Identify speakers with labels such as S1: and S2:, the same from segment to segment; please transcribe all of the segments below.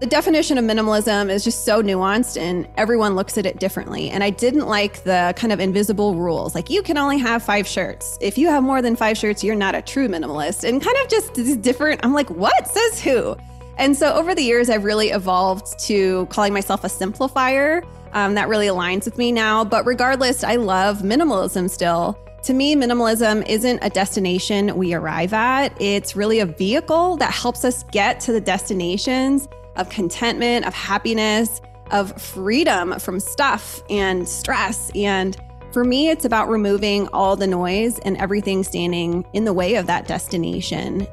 S1: The definition of minimalism is just so nuanced and everyone looks at it differently. And I didn't like the kind of invisible rules like you can only have five shirts. If you have more than five shirts, you're not a true minimalist. And kind of just different, I'm like, what says who? And so over the years, I've really evolved to calling myself a simplifier. Um, that really aligns with me now. But regardless, I love minimalism still. To me, minimalism isn't a destination we arrive at, it's really a vehicle that helps us get to the destinations of contentment, of happiness, of freedom from stuff and stress. And for me, it's about removing all the noise and everything standing in the way of that destination.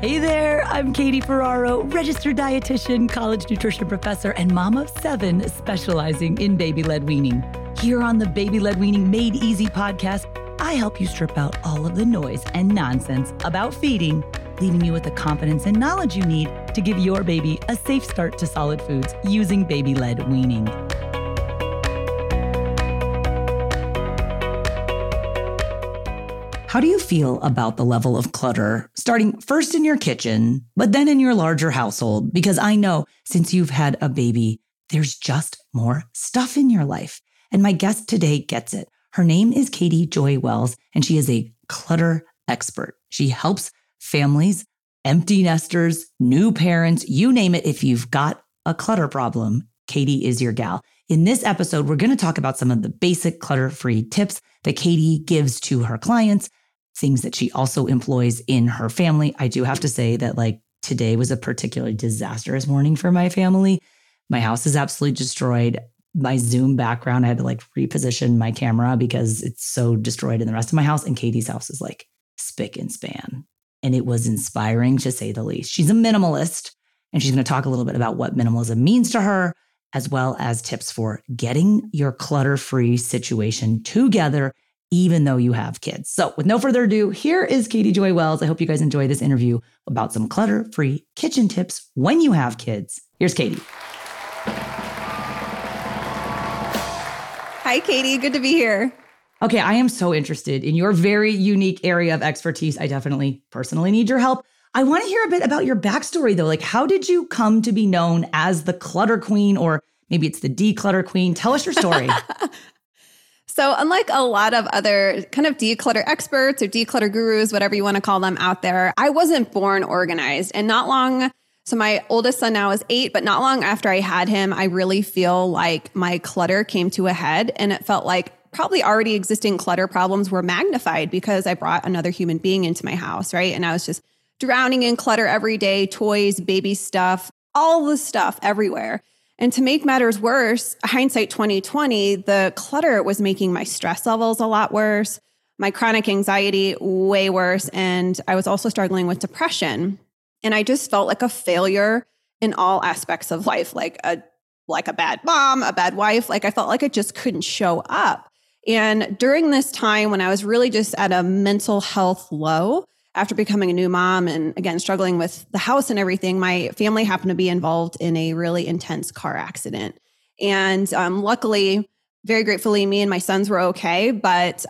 S2: Hey there, I'm Katie Ferraro, registered dietitian, college nutrition professor, and mom of seven specializing in baby led weaning. Here on the Baby Led Weaning Made Easy podcast, I help you strip out all of the noise and nonsense about feeding leaving you with the confidence and knowledge you need to give your baby a safe start to solid foods using baby led weaning. How do you feel about the level of clutter, starting first in your kitchen, but then in your larger household? Because I know since you've had a baby, there's just more stuff in your life. And my guest today gets it. Her name is Katy Joy Wells, and she is a clutter expert. She helps families, empty nesters, new parents, you name it. If you've got a clutter problem, Katie is your gal. In this episode, we're going to talk about some of the basic clutter free tips that Katie gives to her clients, things that she also employs in her family. I do have to say that, like, today was a particularly disastrous morning for my family. My house is absolutely destroyed. My Zoom background, I had to like reposition my camera because it's so destroyed in the rest of my house. And Katie's house is like spick and span and it was inspiring to say the least. She's a minimalist, and she's going to talk a little bit about what minimalism means to her, as well as tips for getting your clutter free situation together, even though you have kids. So, with no further ado, here is Katy Joy Wells. I hope you guys enjoy this interview about some clutter free kitchen tips when you have kids. Here's Katie.
S1: Hi, Katie. Good to be here.
S2: Okay, I am so interested in your very unique area of expertise. I definitely personally need your help. I want to hear a bit about your backstory though. Like, how did you come to be known as the clutter queen, or maybe it's the declutter queen? Tell us your story.
S1: so, unlike a lot of other kind of declutter experts or declutter gurus, whatever you want to call them out there, I wasn't born organized. And not long so my oldest son now is eight, but not long after I had him, I really feel like my clutter came to a head and it felt like probably already existing clutter problems were magnified because I brought another human being into my house, right? And I was just drowning in clutter every day toys, baby stuff, all the stuff everywhere. And to make matters worse, hindsight 2020, the clutter was making my stress levels a lot worse, my chronic anxiety way worse. And I was also struggling with depression. And I just felt like a failure in all aspects of life, like a like a bad mom, a bad wife. Like I felt like I just couldn't show up. And during this time when I was really just at a mental health low, after becoming a new mom and again struggling with the house and everything, my family happened to be involved in a really intense car accident. And um, luckily, very gratefully, me and my sons were okay. But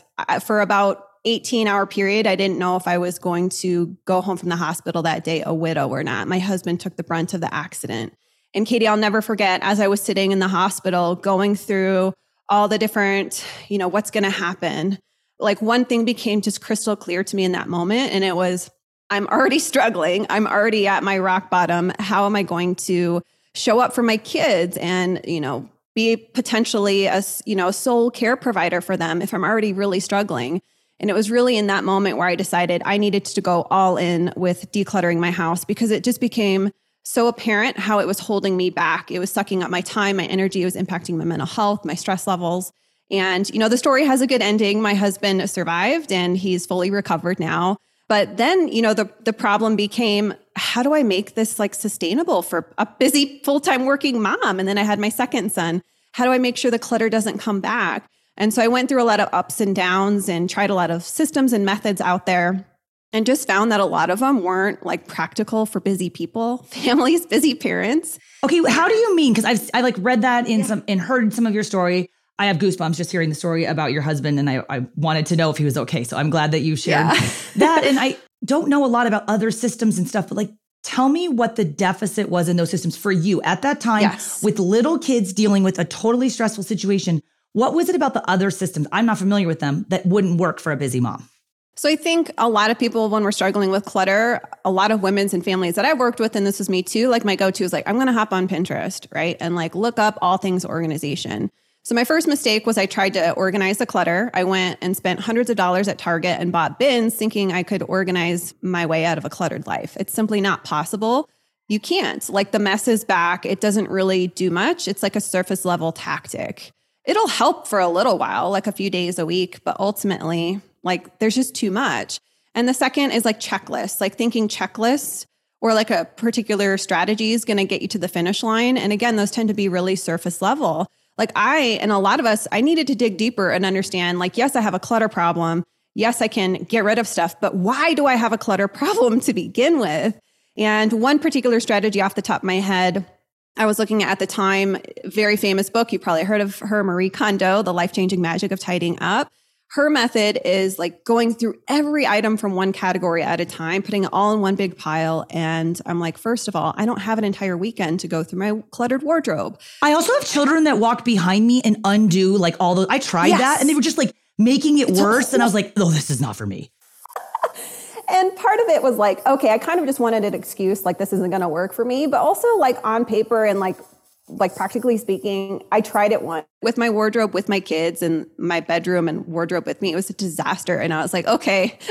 S1: for about 18 hour period, I didn't know if I was going to go home from the hospital that day a widow or not. My husband took the brunt of the accident. And Katie, I'll never forget as I was sitting in the hospital going through all the different, you know, what's going to happen. Like one thing became just crystal clear to me in that moment. And it was, I'm already struggling. I'm already at my rock bottom. How am I going to show up for my kids and, you know, be potentially a, you know, a sole care provider for them if I'm already really struggling. And it was really in that moment where I decided I needed to go all in with decluttering my house because it just became so apparent how it was holding me back. It was sucking up my time, my energy, it was impacting my mental health, my stress levels. And, you know, the story has a good ending. My husband survived and he's fully recovered now. But then, you know, the, the problem became how do I make this like sustainable for a busy full time working mom? And then I had my second son. How do I make sure the clutter doesn't come back? And so I went through a lot of ups and downs and tried a lot of systems and methods out there and just found that a lot of them weren't like practical for busy people, families, busy parents.
S2: Okay, how do you mean? Because I've I like read that in yeah. some and heard some of your story. I have goosebumps just hearing the story about your husband, and I, I wanted to know if he was okay. So I'm glad that you shared yeah. that. And I don't know a lot about other systems and stuff, but like tell me what the deficit was in those systems for you at that time yes. with little kids dealing with a totally stressful situation. What was it about the other systems? I'm not familiar with them that wouldn't work for a busy mom.
S1: So I think a lot of people, when we're struggling with clutter, a lot of women's and families that I've worked with, and this is me too, like my go-to is like, I'm gonna hop on Pinterest, right? And like look up all things organization. So my first mistake was I tried to organize the clutter. I went and spent hundreds of dollars at Target and bought bins thinking I could organize my way out of a cluttered life. It's simply not possible. You can't. Like the mess is back. It doesn't really do much. It's like a surface level tactic it'll help for a little while, like a few days a week, but ultimately, like there's just too much. And the second is like checklists, like thinking checklists or like a particular strategy is going to get you to the finish line. And again, those tend to be really surface level. Like I and a lot of us, I needed to dig deeper and understand like, yes, I have a clutter problem. Yes, I can get rid of stuff, but why do I have a clutter problem to begin with? And one particular strategy off the top of my head I was looking at at the time, very famous book. You probably heard of her, Marie Kondo, The Life Changing Magic of Tidying Up. Her method is like going through every item from one category at a time, putting it all in one big pile. And I'm like, first of all, I don't have an entire weekend to go through my cluttered wardrobe.
S2: I also have children that walk behind me and undo like all the, I tried yes. that and they were just like making it worse. and I was like, oh, this is not for me.
S1: And part of it was like, okay, I kind of just wanted an excuse, like this isn't going to work for me. But also, like on paper and like, like practically speaking, I tried it once with my wardrobe, with my kids, and my bedroom and wardrobe with me. It was a disaster, and I was like, okay,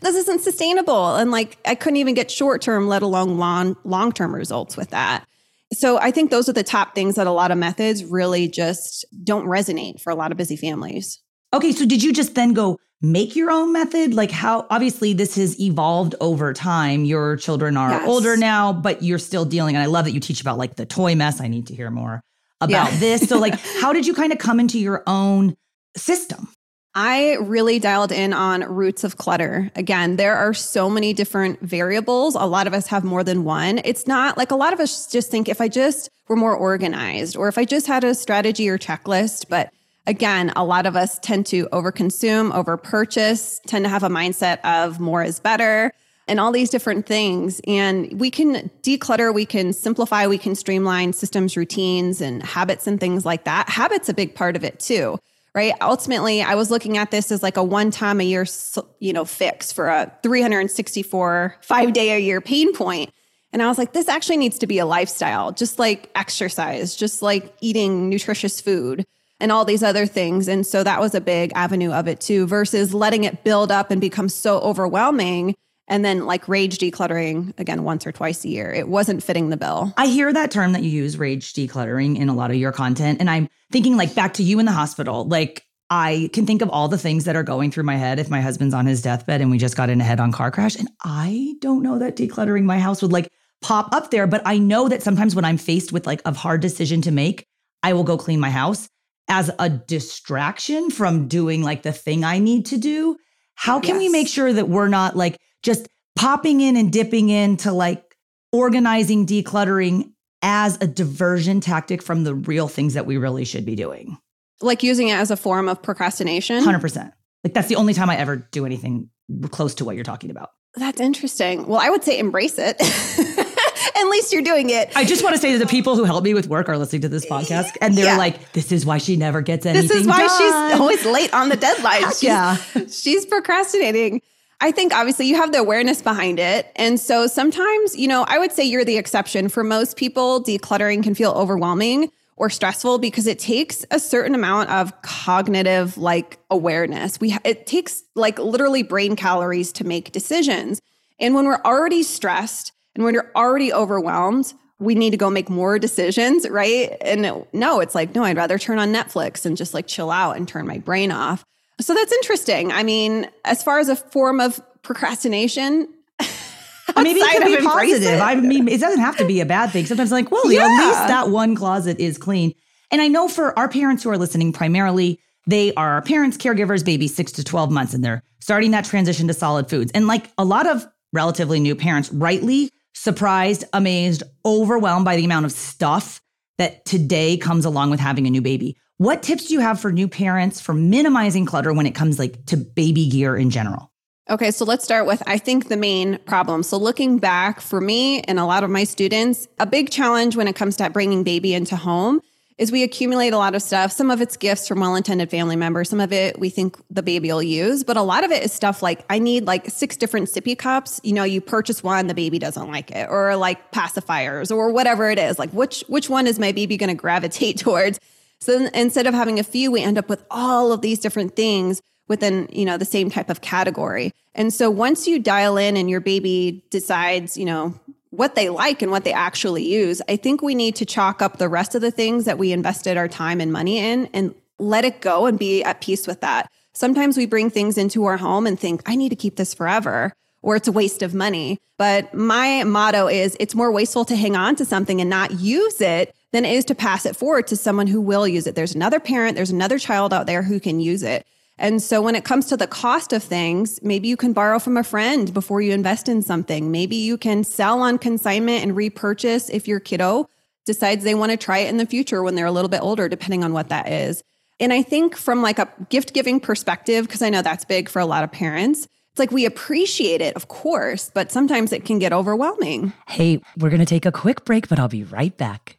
S1: this isn't sustainable. And like, I couldn't even get short term, let alone long long term results with that. So I think those are the top things that a lot of methods really just don't resonate for a lot of busy families.
S2: Okay, so did you just then go make your own method? Like how obviously this has evolved over time. Your children are yes. older now, but you're still dealing and I love that you teach about like the toy mess. I need to hear more about yeah. this. So like how did you kind of come into your own system?
S1: I really dialed in on roots of clutter. Again, there are so many different variables. A lot of us have more than one. It's not like a lot of us just think if I just were more organized or if I just had a strategy or checklist, but again, a lot of us tend to overconsume, overpurchase, tend to have a mindset of more is better and all these different things. And we can declutter, we can simplify, we can streamline systems, routines, and habits and things like that. Habits a big part of it too. Right. Ultimately, I was looking at this as like a one time a year, you know, fix for a 364 five day a year pain point. And I was like, this actually needs to be a lifestyle, just like exercise, just like eating nutritious food and all these other things. And so that was a big avenue of it too, versus letting it build up and become so overwhelming and then like rage decluttering again once or twice a year. It wasn't fitting the bill.
S2: I hear that term that you use, rage decluttering, in a lot of your content. And I'm thinking like back to you in the hospital. Like I can think of all the things that are going through my head if my husband's on his deathbed and we just got in a head on car crash. And I don't know that decluttering my house would like pop up there. But I know that sometimes when I'm faced with like a hard decision to make, I will go clean my house as a distraction from doing like the thing I need to do. How can yes. we make sure that we're not like just popping in and dipping into like organizing, decluttering as a diversion tactic from the real things that we really should be doing?
S1: Like using it as a form of procrastination?
S2: 100%. Like that's the only time I ever do anything close to what you're talking about.
S1: That's interesting. Well, I would say embrace it. at least you're doing it.
S2: I just want to say that the people who help me with work are listening to this podcast and they're yeah. like, this is why she never gets anything
S1: This is why
S2: done.
S1: she's always late on the deadline. She's,
S2: yeah.
S1: She's procrastinating. I think obviously you have the awareness behind it. And so sometimes, you know, I would say you're the exception. For most people, decluttering can feel overwhelming or stressful because it takes a certain amount of cognitive like awareness. We it takes like literally brain calories to make decisions. And when we're already stressed and when you're already overwhelmed, we need to go make more decisions, right? And no, it's like, no, I'd rather turn on Netflix and just like chill out and turn my brain off. So that's interesting. I mean, as far as a form of procrastination,
S2: maybe it could be positive. It. I mean, it doesn't have to be a bad thing. Sometimes, like, well, yeah. at least that one closet is clean. And I know for our parents who are listening, primarily they are parents, caregivers, babies six to 12 months, and they're starting that transition to solid foods. And like a lot of relatively new parents, rightly surprised, amazed, overwhelmed by the amount of stuff that today comes along with having a new baby. What tips do you have for new parents for minimizing clutter when it comes like to baby gear in general?
S1: Okay, so let's start with I think the main problem. So looking back for me and a lot of my students, a big challenge when it comes to bringing baby into home is we accumulate a lot of stuff. Some of it's gifts from well-intended family members. Some of it we think the baby will use, but a lot of it is stuff like I need like six different sippy cups. You know, you purchase one, the baby doesn't like it, or like pacifiers, or whatever it is. Like which which one is my baby going to gravitate towards? So instead of having a few, we end up with all of these different things within you know the same type of category and so once you dial in and your baby decides you know what they like and what they actually use i think we need to chalk up the rest of the things that we invested our time and money in and let it go and be at peace with that. Sometimes we bring things into our home and think i need to keep this forever or it's a waste of money. But my motto is it's more wasteful to hang on to something and not use it than it is to pass it forward to someone who will use it. There's another parent there's another child out there who can use it and so when it comes to the cost of things, maybe you can borrow from a friend before you invest in something. Maybe you can sell on consignment and repurchase if your kiddo decides they want to try it in the future when they're a little bit older, depending on what that is. And I think from like a gift giving perspective, because I know that's big for a lot of parents, it's like we appreciate it, of course, but sometimes it can get overwhelming.
S2: Hey, we're going to take a quick break, but I'll be right back.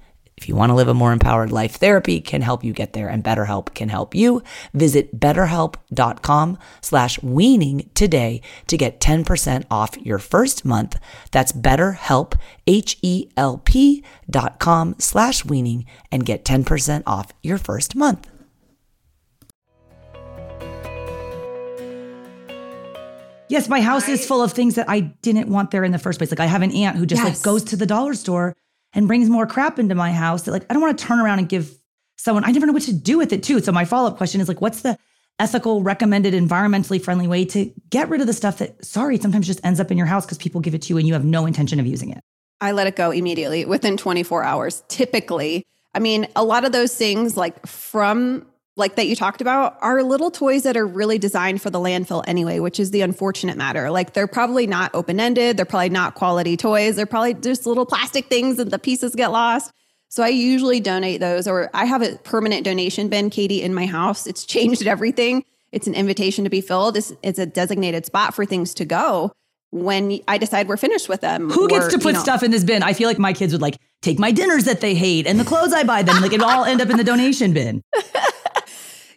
S2: if you want to live a more empowered life, therapy can help you get there and BetterHelp can help you. Visit betterhelp.com slash weaning today to get 10% off your first month. That's betterhelp, H-E-L-P dot com slash weaning and get 10% off your first month. Yes, my house is full of things that I didn't want there in the first place. Like I have an aunt who just yes. like goes to the dollar store and brings more crap into my house that like I don't want to turn around and give someone I never know what to do with it too. So my follow-up question is like what's the ethical recommended environmentally friendly way to get rid of the stuff that sorry sometimes just ends up in your house because people give it to you and you have no intention of using it.
S1: I let it go immediately within 24 hours typically. I mean, a lot of those things like from like that you talked about are little toys that are really designed for the landfill anyway, which is the unfortunate matter. Like they're probably not open ended, they're probably not quality toys, they're probably just little plastic things and the pieces get lost. So I usually donate those, or I have a permanent donation bin, Katie, in my house. It's changed everything. It's an invitation to be filled. It's, it's a designated spot for things to go when I decide we're finished with them.
S2: Who or, gets to put you know, stuff in this bin? I feel like my kids would like take my dinners that they hate and the clothes I buy them, like it all end up in the donation bin.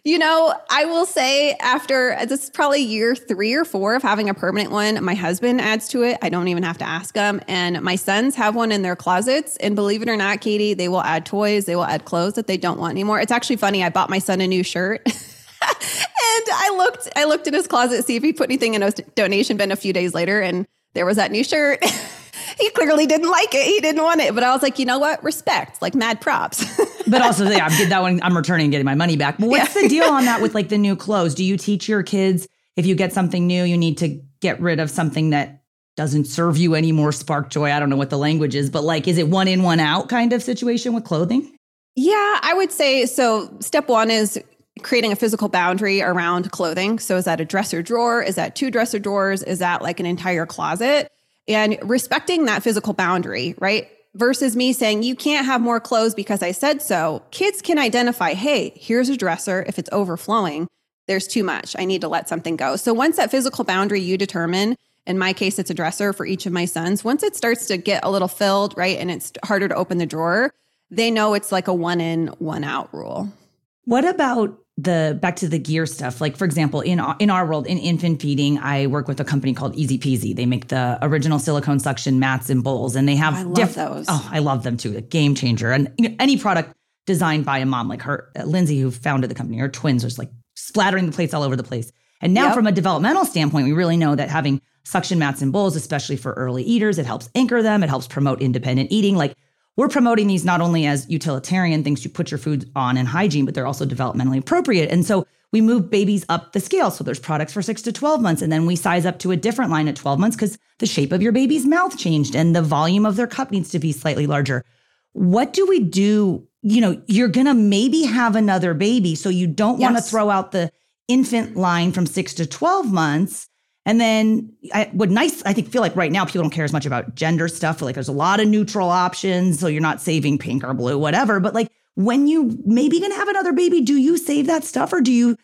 S1: You know, I will say after this is probably year three or four of having a permanent one, my husband adds to it. I don't even have to ask him. And my sons have one in their closets. And believe it or not, Katie, they will add toys, they will add clothes that they don't want anymore. It's actually funny. I bought my son a new shirt. and I looked, I looked in his closet to see if he put anything in a donation bin a few days later, and there was that new shirt. he clearly didn't like it. He didn't want it. But I was like, you know what? Respect, like mad props.
S2: but also, yeah, I'm that one I'm returning and getting my money back. But what's yeah. the deal on that with like the new clothes? Do you teach your kids if you get something new, you need to get rid of something that doesn't serve you any more spark joy? I don't know what the language is, but like, is it one in, one out kind of situation with clothing?
S1: Yeah, I would say so. Step one is creating a physical boundary around clothing. So, is that a dresser drawer? Is that two dresser drawers? Is that like an entire closet? And respecting that physical boundary, right? Versus me saying, you can't have more clothes because I said so. Kids can identify, hey, here's a dresser. If it's overflowing, there's too much. I need to let something go. So, once that physical boundary you determine, in my case, it's a dresser for each of my sons, once it starts to get a little filled, right? And it's harder to open the drawer, they know it's like a one in, one out rule.
S2: What about the back to the gear stuff. Like for example in in our world in infant feeding i work with a company called ezpz. They make the original silicone suction mats and bowls and they have
S1: oh, I love diff- those.
S2: oh i love them too. A game changer. And you know, any product designed by a mom like her uh, Lindsey who founded the company her twins are just like splattering the plates all over the place. And now yep. from a developmental standpoint we really know that having suction mats and bowls especially for early eaters it helps anchor them it helps promote independent eating. Like we're promoting these not only as utilitarian things to put your food on and hygiene, but they're also developmentally appropriate. And so we move babies up the scale. So there's products for six to 12 months. And then we size up to a different line at 12 months because the shape of your baby's mouth changed and the volume of their cup needs to be slightly larger. What do we do? You know, you're going to maybe have another baby. So you don't yes. want to throw out the infant line from six to 12 months and then I would nice, I think, feel like right now people don't care as much about gender stuff. Like there's a lot of neutral options. So you're not saving pink or blue, whatever. But like when you maybe gonna have another baby, do you save that stuff or do you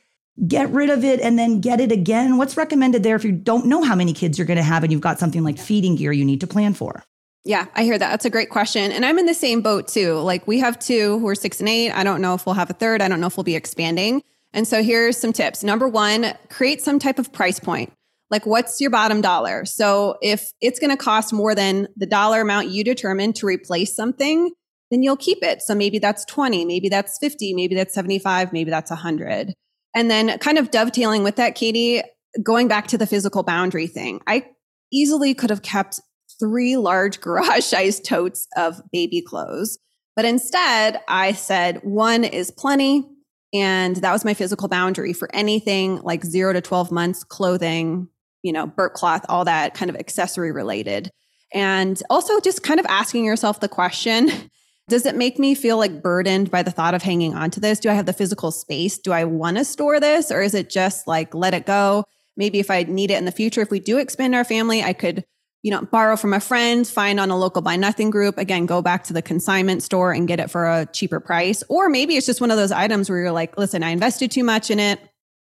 S2: get rid of it and then get it again? What's recommended there if you don't know how many kids you're gonna have and you've got something like feeding gear you need to plan for?
S1: Yeah, I hear that. That's a great question. And I'm in the same boat too. Like we have two who are six and eight. I don't know if we'll have a third. I don't know if we'll be expanding. And so here's some tips. Number one, create some type of price point. Like, what's your bottom dollar? So, if it's going to cost more than the dollar amount you determine to replace something, then you'll keep it. So, maybe that's 20, maybe that's 50, maybe that's 75, maybe that's 100. And then, kind of dovetailing with that, Katie, going back to the physical boundary thing, I easily could have kept three large garage sized totes of baby clothes. But instead, I said one is plenty. And that was my physical boundary for anything like zero to 12 months clothing, you know, burp cloth, all that kind of accessory related. And also just kind of asking yourself the question Does it make me feel like burdened by the thought of hanging on to this? Do I have the physical space? Do I want to store this? Or is it just like let it go? Maybe if I need it in the future, if we do expand our family, I could, you know, borrow from a friend, find on a local buy nothing group, again, go back to the consignment store and get it for a cheaper price. Or maybe it's just one of those items where you're like, listen, I invested too much in it.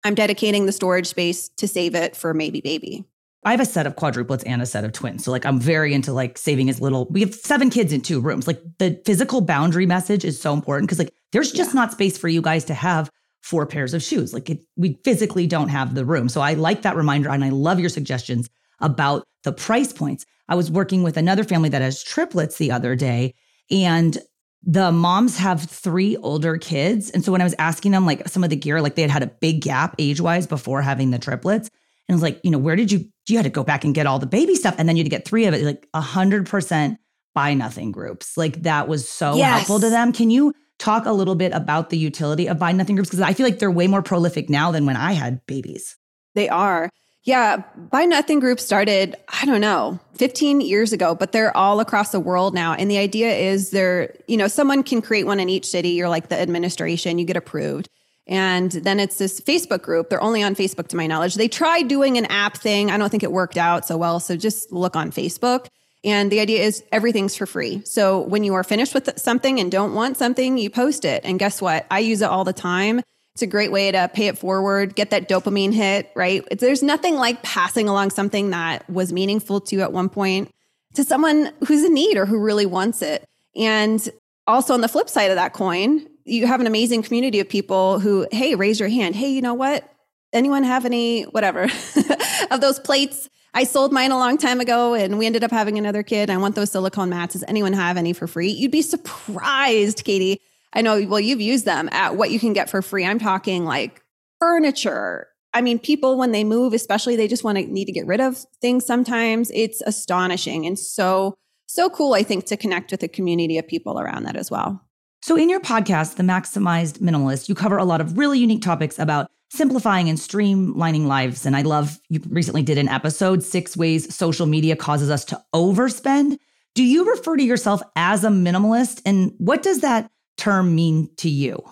S1: I'm dedicating the storage space to save it for maybe baby.
S2: I have a set of quadruplets and a set of twins. So like I'm very into like saving as little. We have seven kids in two rooms. Like the physical boundary message is so important because like there's just yeah. not space for you guys to have four pairs of shoes. Like it, we physically don't have the room. So I like that reminder and I love your suggestions about the price points. I was working with another family that has triplets the other day and the moms have three older kids. And so when I was asking them like some of the gear, like they had had a big gap age wise before having the triplets. And it was like, you know, where did you, you had to go back and get all the baby stuff. And then you had to get three of it, like a hundred percent buy nothing groups. Like that was so yes. helpful to them. Can you talk a little bit about the utility of buy nothing groups? Because I feel like they're way more prolific now than when I had babies.
S1: They are. Yeah, Buy Nothing Group started, I don't know, 15 years ago, but they're all across the world now. And the idea is they're, you know, someone can create one in each city. You're like the administration, you get approved. And then it's this Facebook group. They're only on Facebook to my knowledge. They tried doing an app thing. I don't think it worked out so well. So just look on Facebook. And the idea is everything's for free. So when you are finished with something and don't want something, you post it. And guess what? I use it all the time. It's a great way to pay it forward, get that dopamine hit, right? There's nothing like passing along something that was meaningful to you at one point to someone who's in need or who really wants it. And also on the flip side of that coin, you have an amazing community of people who, hey, raise your hand. Hey, you know what? Anyone have any, whatever, of those plates? I sold mine a long time ago and we ended up having another kid. I want those silicone mats. Does anyone have any for free? You'd be surprised, Katie, I know, well, you've used them at what you can get for free. I'm talking like furniture. I mean, people, when they move, especially, they just want to need to get rid of things sometimes. It's astonishing and so so cool, I think, to connect with a community of people around that as well.
S2: So, in your podcast, The Maximized Minimalist, you cover a lot of really unique topics about simplifying and streamlining lives. And I love you recently did an episode Six Ways Social Media Causes Us to Overspend. Do you refer to yourself as a minimalist? And what does that term mean to you?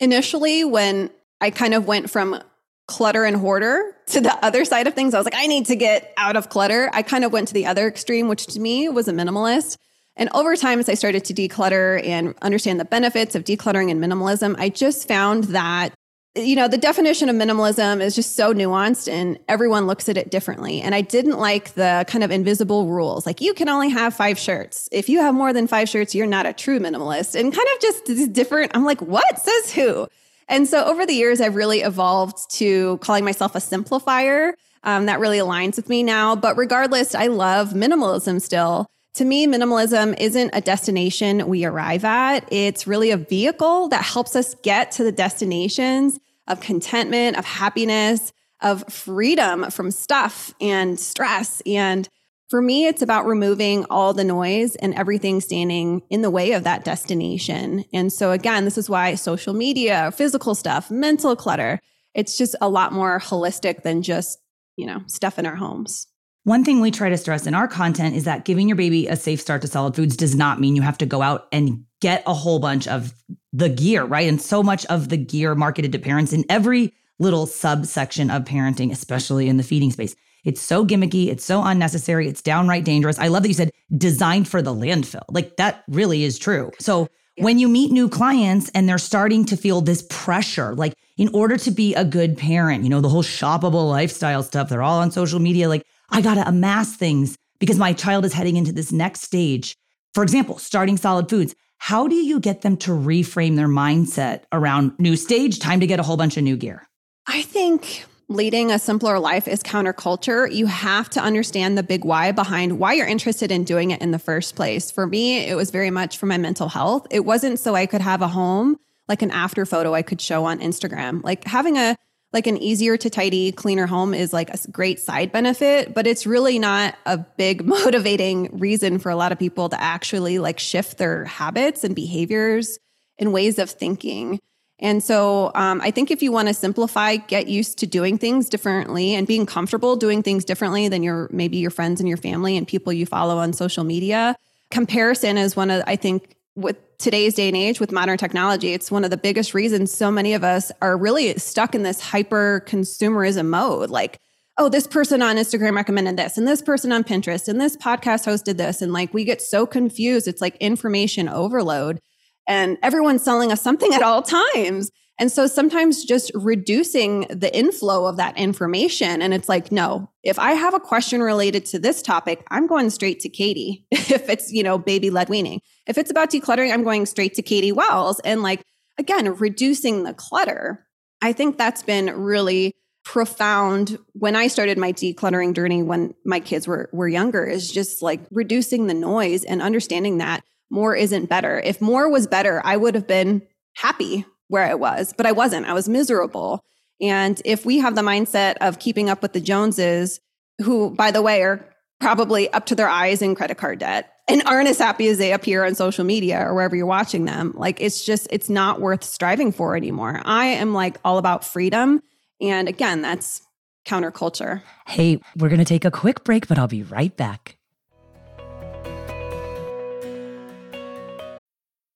S1: Initially, when I kind of went from clutter and hoarder to the other side of things, I was like, I need to get out of clutter. I kind of went to the other extreme, which to me was a minimalist. And over time, as I started to declutter and understand the benefits of decluttering and minimalism, I just found that, you know, the definition of minimalism is just so nuanced and everyone looks at it differently. And I didn't like the kind of invisible rules, like you can only have five shirts. If you have more than five shirts, you're not a true minimalist. And kind of just different, I'm like, what says who? And so over the years, I've really evolved to calling myself a simplifier. Um, that really aligns with me now. But regardless, I love minimalism still. To me, minimalism isn't a destination we arrive at. It's really a vehicle that helps us get to the destinations of contentment, of happiness, of freedom from stuff and stress. And for me, it's about removing all the noise and everything standing in the way of that destination. And so, again, this is why social media, physical stuff, mental clutter, it's just a lot more holistic than just, you know, stuff in our homes.
S2: One thing we try to stress in our content is that giving your baby a safe start to solid foods does not mean you have to go out and get a whole bunch of the gear, right? And so much of the gear marketed to parents in every little subsection of parenting, especially in the feeding space. It's so gimmicky, it's so unnecessary, it's downright dangerous. I love that you said designed for the landfill. Like that really is true. So yeah. when you meet new clients and they're starting to feel this pressure, like in order to be a good parent, you know, the whole shoppable lifestyle stuff, they're all on social media, like I got to amass things because my child is heading into this next stage. For example, starting solid foods. How do you get them to reframe their mindset around new stage, time to get a whole bunch of new gear?
S1: I think leading a simpler life is counterculture. You have to understand the big why behind why you're interested in doing it in the first place. For me, it was very much for my mental health. It wasn't so I could have a home like an after photo I could show on Instagram. Like having a like an easier to tidy, cleaner home is like a great side benefit, but it's really not a big motivating reason for a lot of people to actually like shift their habits and behaviors and ways of thinking. And so um, I think if you want to simplify, get used to doing things differently and being comfortable doing things differently than your maybe your friends and your family and people you follow on social media. Comparison is one of I think with today's day and age with modern technology, it's one of the biggest reasons so many of us are really stuck in this hyper consumerism mode. Like, oh, this person on Instagram recommended this, and this person on Pinterest, and this podcast hosted this. And like, we get so confused. It's like information overload, and everyone's selling us something at all times. And so sometimes just reducing the inflow of that information. And it's like, no, if I have a question related to this topic, I'm going straight to Katie. if it's, you know, baby led weaning, if it's about decluttering, I'm going straight to Katy Wells. And like, again, reducing the clutter. I think that's been really profound when I started my decluttering journey when my kids were, were younger is just like reducing the noise and understanding that more isn't better. If more was better, I would have been happy where I was, but I wasn't. I was miserable. And if we have the mindset of keeping up with the Joneses, who, by the way, are probably up to their eyes in credit card debt and aren't as happy as they appear on social media or wherever you're watching them, like it's just, it's not worth striving for anymore. I am like all about freedom. And again, that's counterculture.
S2: Hey, we're going to take a quick break, but I'll be right back.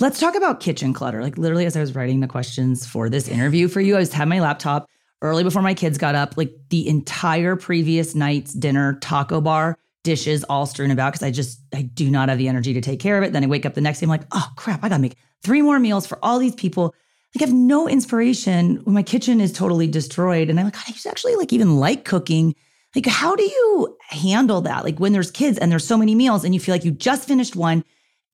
S2: Let's talk about kitchen clutter. Like literally, as I was writing the questions for this interview for you, I was had my laptop early before my kids got up. Like the entire previous night's dinner taco bar dishes all strewn about because I just I do not have the energy to take care of it. Then I wake up the next day, I'm like, oh crap, I gotta make three more meals for all these people. Like I have no inspiration when my kitchen is totally destroyed. And I'm like, I actually like even like cooking. Like, how do you handle that? Like, when there's kids and there's so many meals and you feel like you just finished one.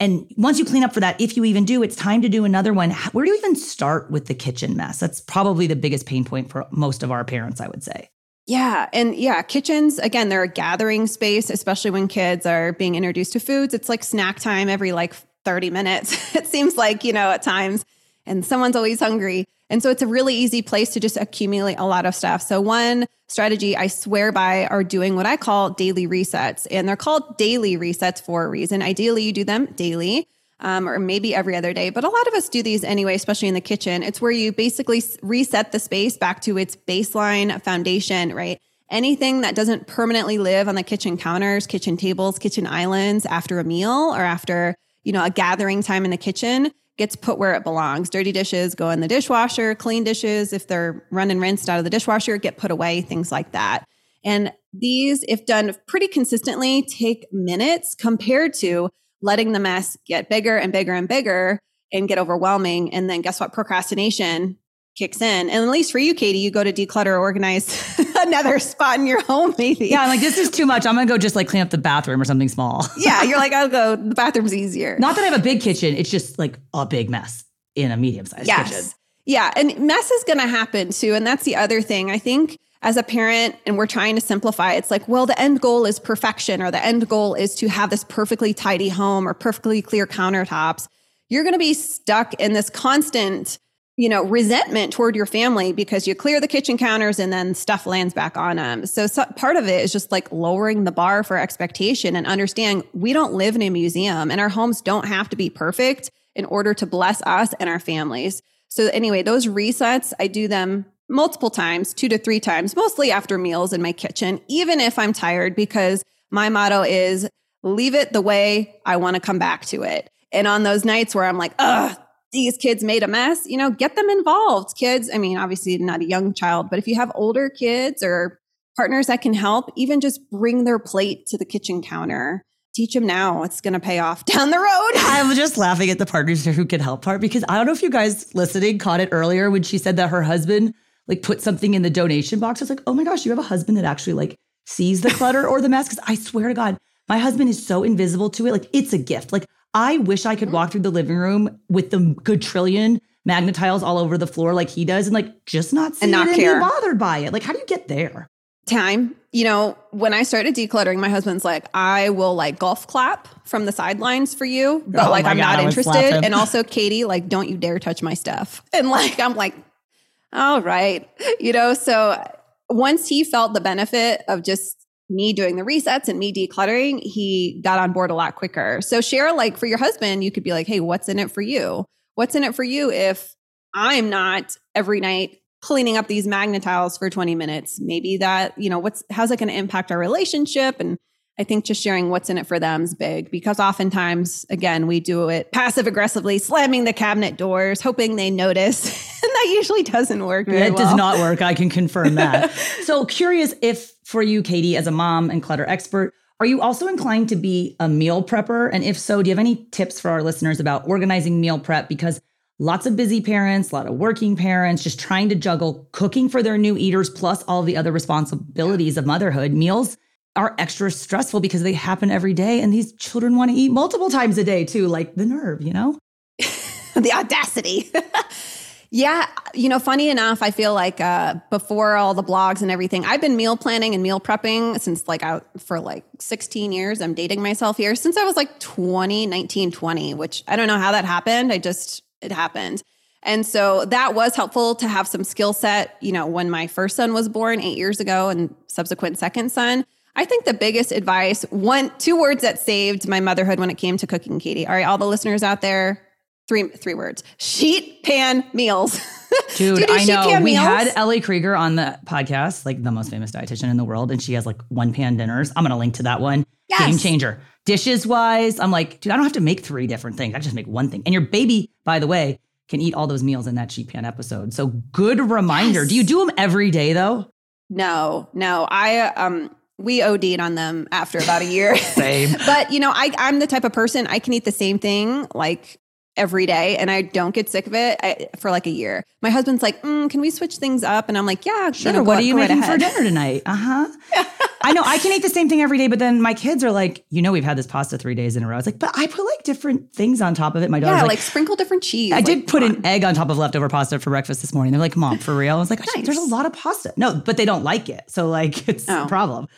S2: And once you clean up for that, if you even do, it's time to do another one. Where do you even start with the kitchen mess? That's probably the biggest pain point for most of our parents, I would say.
S1: Yeah. And yeah, kitchens, again, they're a gathering space, especially when kids are being introduced to foods. It's like snack time every like 30 minutes. it seems like, you know, at times, and someone's always hungry. And so it's a really easy place to just accumulate a lot of stuff. So, one strategy I swear by are doing what I call daily resets. And they're called daily resets for a reason. Ideally, you do them daily. Um, or maybe every other day. But a lot of us do these anyway, especially in the kitchen. It's where you basically reset the space back to its baseline foundation, right? Anything that doesn't permanently live on the kitchen counters, kitchen tables, kitchen islands after a meal or after, you know, a gathering time in the kitchen gets put where it belongs. Dirty dishes go in the dishwasher, clean dishes, if they're run and rinsed out of the dishwasher, get put away, things like that. And these, if done pretty consistently, take minutes compared to letting the mess get bigger and bigger and bigger and get overwhelming. And then guess what? Procrastination kicks in. And at least for you, Katie, you go to declutter or organize another spot in your home, maybe.
S2: Yeah, I'm like, this is too much. I'm gonna go just like clean up the bathroom or something small.
S1: yeah, you're like, I'll go, the bathroom's easier.
S2: Not that I have a big kitchen, it's just like a big mess in a medium sized yes. kitchen.
S1: Yeah. And mess is gonna happen too. And that's the other thing. I think as a parent and we're trying to simplify, it's like, well, the end goal is perfection, or the end goal is to have this perfectly tidy home or perfectly clear countertops. You're going to be stuck in this constant you know, resentment toward your family because you clear the kitchen counters and then stuff lands back on them. So, so, part of it is just like lowering the bar for expectation and understanding we don't live in a museum and our homes don't have to be perfect in order to bless us and our families. So, anyway, those resets, I do them multiple times, two to three times, mostly after meals in my kitchen, even if I'm tired, because my motto is leave it the way I want to come back to it. And on those nights where I'm like, ugh, these kids made a mess, you know, get them involved. Kids, I mean, obviously not a young child, but if you have older kids or partners that can help, even just bring their plate to the kitchen counter. Teach them now. It's going to pay off down the road.
S2: I'm just laughing at the partners who can help part because I don't know if you guys listening caught it earlier when she said that her husband like put something in the donation box. I was like, oh my gosh, you have a husband that actually like sees the clutter or the mess. Cause I swear to God, my husband is so invisible to it. Like it's a gift. Like I wish I could walk through the living room with the good trillion Magna-Tiles all over the floor like he does and like just not see and not it care. and be bothered by it. Like, how do you get there?
S1: Time. You know, when I started decluttering, my husband's like, I will like golf clap from the sidelines for you, but oh like I'm God, not interested. And also, Katie, like, don't you dare touch my stuff. And like, I'm like, all right. You know, so once he felt the benefit of just me doing the resets and me decluttering, he got on board a lot quicker. So share like for your husband, you could be like, "Hey, what's in it for you? What's in it for you if I'm not every night cleaning up these Magna-Tiles for 20 minutes? Maybe that, you know, what's how's it going to impact our relationship and I think just sharing what's in it for them is big because oftentimes, again, we do it passive aggressively, slamming the cabinet doors, hoping they notice. and that usually doesn't work.
S2: It well. does not work. I can confirm that. so, curious if for you, Katie, as a mom and clutter expert, are you also inclined to be a meal prepper? And if so, do you have any tips for our listeners about organizing meal prep? Because lots of busy parents, a lot of working parents, just trying to juggle cooking for their new eaters plus all the other responsibilities of motherhood. Meals are extra stressful because they happen every day and these children want to eat multiple times a day too like the nerve you know
S1: the audacity yeah you know funny enough i feel like uh, before all the blogs and everything i've been meal planning and meal prepping since like out for like 16 years. I'm dating myself here since i was like 20 19 20 which i don't know how that happened. I just it happened. And so that was helpful to have some skill set you know when my first son was born eight years ago and subsequent second son. I think the biggest advice, one, two words that saved my motherhood when it came to cooking, Katie. All right, all the listeners out there, three three words: sheet pan meals.
S2: Dude, I know. We meals? had Ellie Krieger on the podcast, like the most famous dietitian in the world, and she has like one pan dinners. I'm gonna link to that one. Yes. Game changer. Dishes wise, I'm like, dude, I don't have to make three different things. I just make one thing. And your baby, by the way, can eat all those meals in that sheet pan episode. So good reminder. Yes. Do you do them every day though?
S1: No, no. I um we OD'd on them after about a year.
S2: Same.
S1: but you know, I, I'm the type of person I can eat the same thing like every day and I don't get sick of it I, for like a year. My husband's like, mm, can we switch things up? And I'm like, yeah,
S2: sure. You know, what are you making right for dinner tonight? Uh huh. I know I can eat the same thing every day, but then my kids are like, you know, we've had this pasta three days in a row. I was like, but I put like different things on top of it. My daughter's
S1: yeah,
S2: like,
S1: like, sprinkle different cheese.
S2: I
S1: Like,
S2: did put an egg on top of leftover pasta for breakfast this morning. They're like, Mom, for real? I was like, "Actually, there's a lot of pasta. No, but they don't like it. So like it's a
S1: Oh.
S2: problem.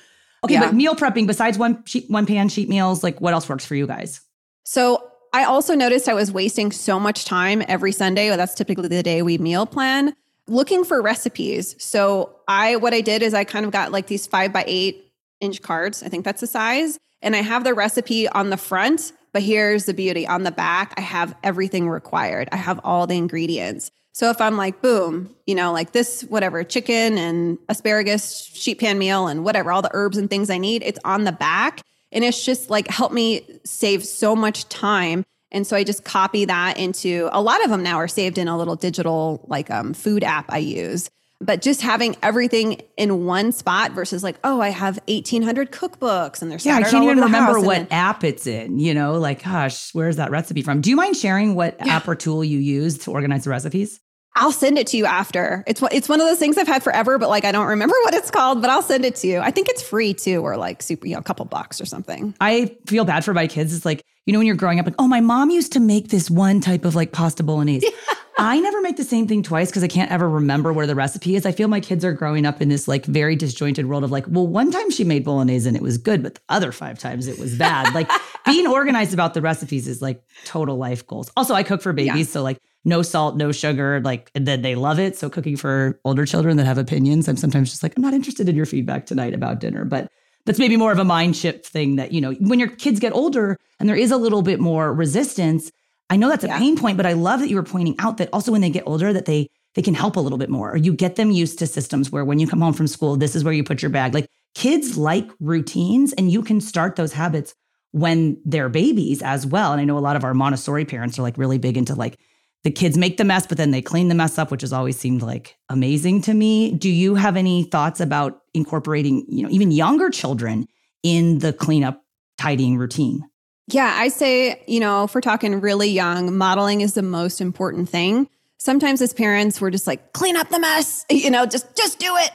S2: Okay,
S1: Yeah.
S2: but meal prepping, besides one sheet, one pan sheet meals, like what else works for you guys?
S1: So I also noticed I was wasting so much time every Sunday. That's typically the day we meal plan, looking for recipes. So I what I did is I kind of got like these five by eight inch cards. I think that's the size. And I have the recipe on the front, but here's the beauty. On the back, I have everything required. I have all the ingredients. So if I'm like, boom, you know, like this, whatever, chicken and asparagus, sheet pan meal, and whatever, all the herbs and things I need, it's on the back. And it's just like helped me save so much time. And so I just copy that into a lot of them now are saved in a little digital like um, food app I use. But just having everything in one spot versus like, oh, I have 1800 cookbooks and they're
S2: Yeah, I can't even remember what
S1: then-
S2: app it's in. You know, like, gosh, where's that recipe from? Do you mind sharing what app or tool you use to organize the recipes?
S1: I'll send it to you after. It's one- it's one of those things I've had forever, but like I don't remember what it's called. But I'll send it to you. I think it's free too, or like super, you know, a couple bucks or something.
S2: I feel bad for my kids. It's like, you know, when you're growing up, like, oh, my mom used to make this one type of like pasta bolognese. I never make the same thing twice because I can't ever remember where the recipe is. I feel my kids are growing up in this like very disjointed world of like, well, one time she made bolognese and it was good, but the other five times it was bad. like being organized about the recipes is like total life goals. Also, I cook for babies. So like no salt, no sugar, like, and then they love it. So cooking for older children that have opinions, I'm sometimes just like, I'm not interested in your feedback tonight about dinner, but that's maybe more of a mind shift thing that, you know, when your kids get older and there is a little bit more resistance, I know that's a
S1: Yeah.
S2: pain point, but I love that you were pointing out that also when they get older that they they can help a little bit more or you get them used to systems where when you come home from school, this is where you put your bag. Like kids like routines and you can start those habits when they're babies as well. And I know a lot of our Montessori parents are like really big into like the kids make the mess, but then they clean the mess up, which has always seemed like amazing to me. Do you have any thoughts about incorporating, you know, even younger children in the cleanup tidying routine?
S1: Yeah, I say, you know, if we're talking really young, modeling is the most important thing. Sometimes as parents, we're just like, clean up the mess, you know, just just do it.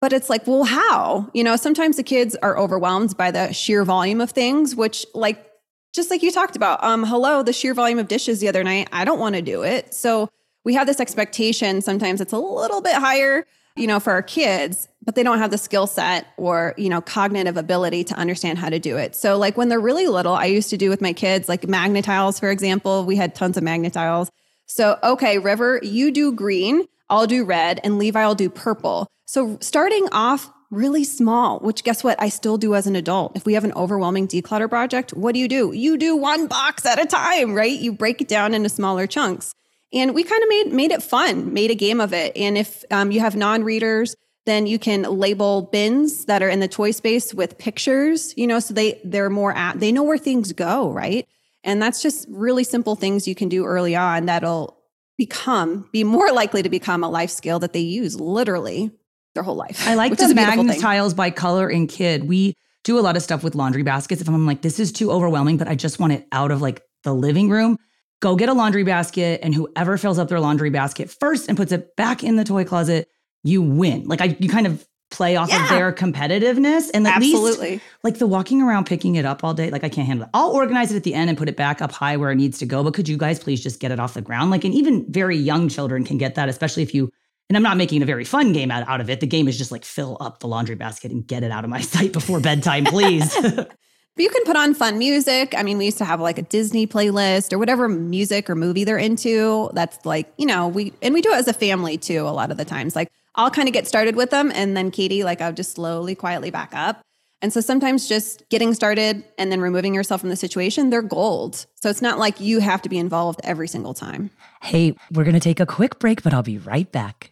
S1: But it's like, well, how? You know, sometimes the kids are overwhelmed by the sheer volume of things, which like just like you talked about, um, hello, the sheer volume of dishes the other night, I don't want to do it. So we have this expectation. Sometimes it's a little bit higher, you know, for our kids, but they don't have the skill set or, you know, cognitive ability to understand how to do it. So, like when they're really little, I used to do with my kids, like Magna-Tiles, for example. We had tons of Magna-Tiles. So, okay, River, you do green, I'll do red, and Levi will do purple. So, starting off really small, which guess what? I still do as an adult. If we have an overwhelming declutter project, what do you do? You do one box at a time, right? You break it down into smaller chunks. And we kind of made made it fun, made a game of it. And if um, you have non-readers, then you can label bins that are in the toy space with pictures. You know, so they they're more at they know where things go, right? And that's just really simple things you can do early on that'll become be more likely to become a life skill that they use literally their whole life.
S2: I like the
S1: is a beautiful
S2: magnet tiles by color and kid. We do a lot of stuff with laundry baskets. If I'm like, this is too overwhelming, but I just want it out of like the living room, go get a laundry basket and whoever fills up their laundry basket first and puts it back in the toy closet, you win. Like I you kind of play off
S1: Yeah.
S2: of their competitiveness and at least
S1: Absolutely.
S2: like the walking around picking it up all day like i can't handle it i'll organize it at the end and put it back up high where it needs to go but could you guys please just get it off the ground like and even very young children can get that especially if you and i'm not making a very fun game out, out of it the game is just like fill up the laundry basket and get it out of my sight before bedtime please
S1: But you can put on fun music. I mean, we used to have like a Disney playlist or whatever music or movie they're into. That's like, you know, we, and we do it as a family too, a lot of the times. Like, I'll kind of get started with them. And then Katie, like, I'll just slowly, quietly back up. And so sometimes just getting started and then removing yourself from the situation, they're gold. So it's not like you have to be involved every single time.
S2: hey we're gonna take a quick break but i'll be right back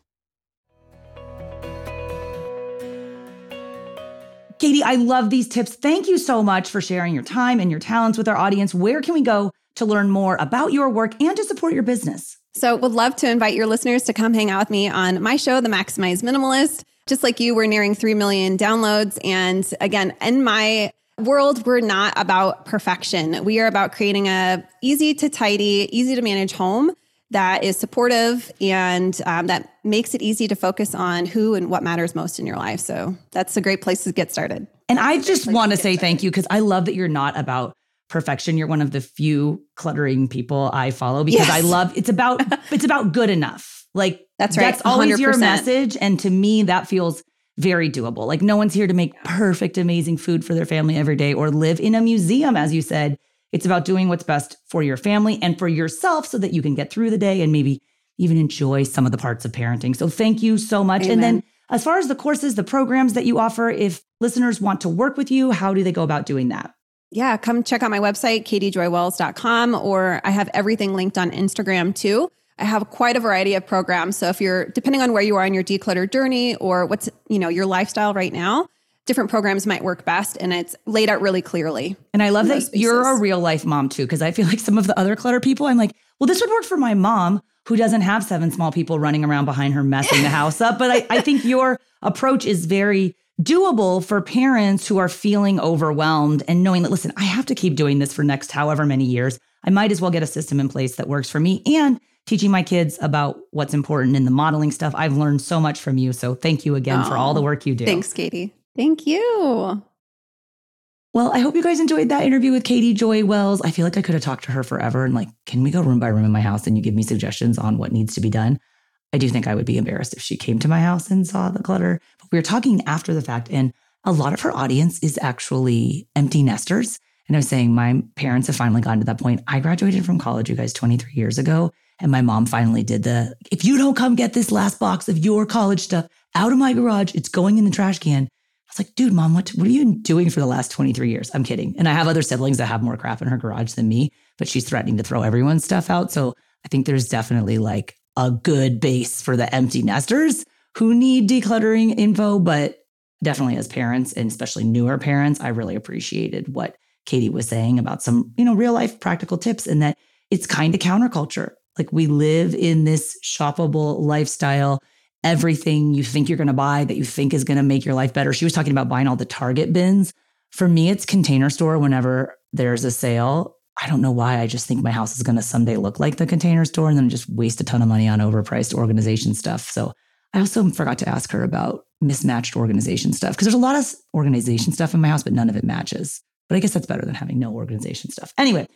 S2: Katy, I love these tips. Thank you so much for sharing your time and your talents with our audience. Where can we go to learn more about your work and to support your business?
S1: So, would love to invite your listeners to come hang out with me on my show, The Maximized Minimalist. Just like you, we're nearing 3 million downloads. And again, in my world, we're not about perfection. We are about creating a easy to tidy, easy to manage home that is supportive and um, that makes it easy to focus on who and what matters most in your life. So that's a great place to get started.
S2: And I just want to say started. thank you because I love that you're not about perfection. You're one of the few cluttering people I follow because yes. I love it's about it's about good enough. Like
S1: that's right.
S2: That's always 100%. your message. And to me, that feels very doable. Like no one's here to make perfect, amazing food for their family every day or live in a museum, as you said. It's about doing what's best for your family and for yourself so that you can get through the day and maybe even enjoy some of the parts of parenting. So thank you so much. Amen. And then as far as the courses, the programs that you offer, if listeners want to work with you, how do they go about doing that?
S1: Yeah, come check out my website, katyjoywells.com, or I have everything linked on Instagram too. I have quite a variety of programs. So if you're depending on where you are in your declutter journey or what's, you know, your lifestyle right now, different programs might work best and it's laid out really clearly.
S2: And I love that you're a real life mom too, because I feel like some of the other clutter people, I'm like, well, this would work for my mom who doesn't have seven small people running around behind her messing the house up. But I, I think your approach is very doable for parents who are feeling overwhelmed and knowing that, listen, I have to keep doing this for next however many years. I might as well get a system in place that works for me and teaching my kids about what's important in the modeling stuff. I've learned so much from you. So thank you again oh, for all the work you do.
S1: Thanks, Katie. Thank you.
S2: Well, I hope you guys enjoyed that interview with Katy Joy Wells. I feel like I could have talked to her forever and like, can we go room by room in my house and you give me suggestions on what needs to be done? I do think I would be embarrassed if she came to my house and saw the clutter. But we were talking after the fact, and a lot of her audience is actually empty nesters. And I was saying, my parents have finally gotten to that point. I graduated from college, you guys, 23 years ago. And my mom finally did the if you don't come get this last box of your college stuff out of my garage, it's going in the trash can. Was like, dude, mom, what, what have you doing for the last 23 years? I'm kidding. And I have other siblings that have more crap in her garage than me, but she's threatening to throw everyone's stuff out. So I think there's definitely like a good base for the empty nesters who need decluttering info, but definitely as parents and especially newer parents, I really appreciated what Katy was saying about some, you know, real life practical tips and that it's kind of counterculture. Like we live in this shoppable lifestyle. Everything you think you're going to buy that you think is going to make your life better. She was talking about buying all the Target bins. For me, it's container store whenever there's a sale. I don't know why. I just think my house is going to someday look like the container store and then just waste a ton of money on overpriced organization stuff. So I also forgot to ask her about mismatched organization stuff because there's a lot of organization stuff in my house, but none of it matches. But I guess that's better than having no organization stuff. Anyway,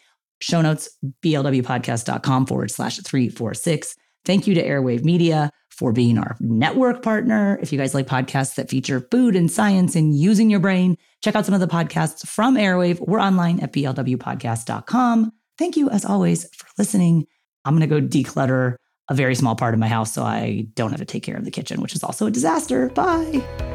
S2: Show notes, blwpodcast.com forward slash 346. Thank you to Airwave Media for being our network partner. If you guys like podcasts that feature food and science and using your brain, check out some of the podcasts from Airwave. We're online at blwpodcast.com. Thank you, as always, for listening. I'm going to go declutter a very small part of my house so I don't have to take care of the kitchen, which is also a disaster. Bye.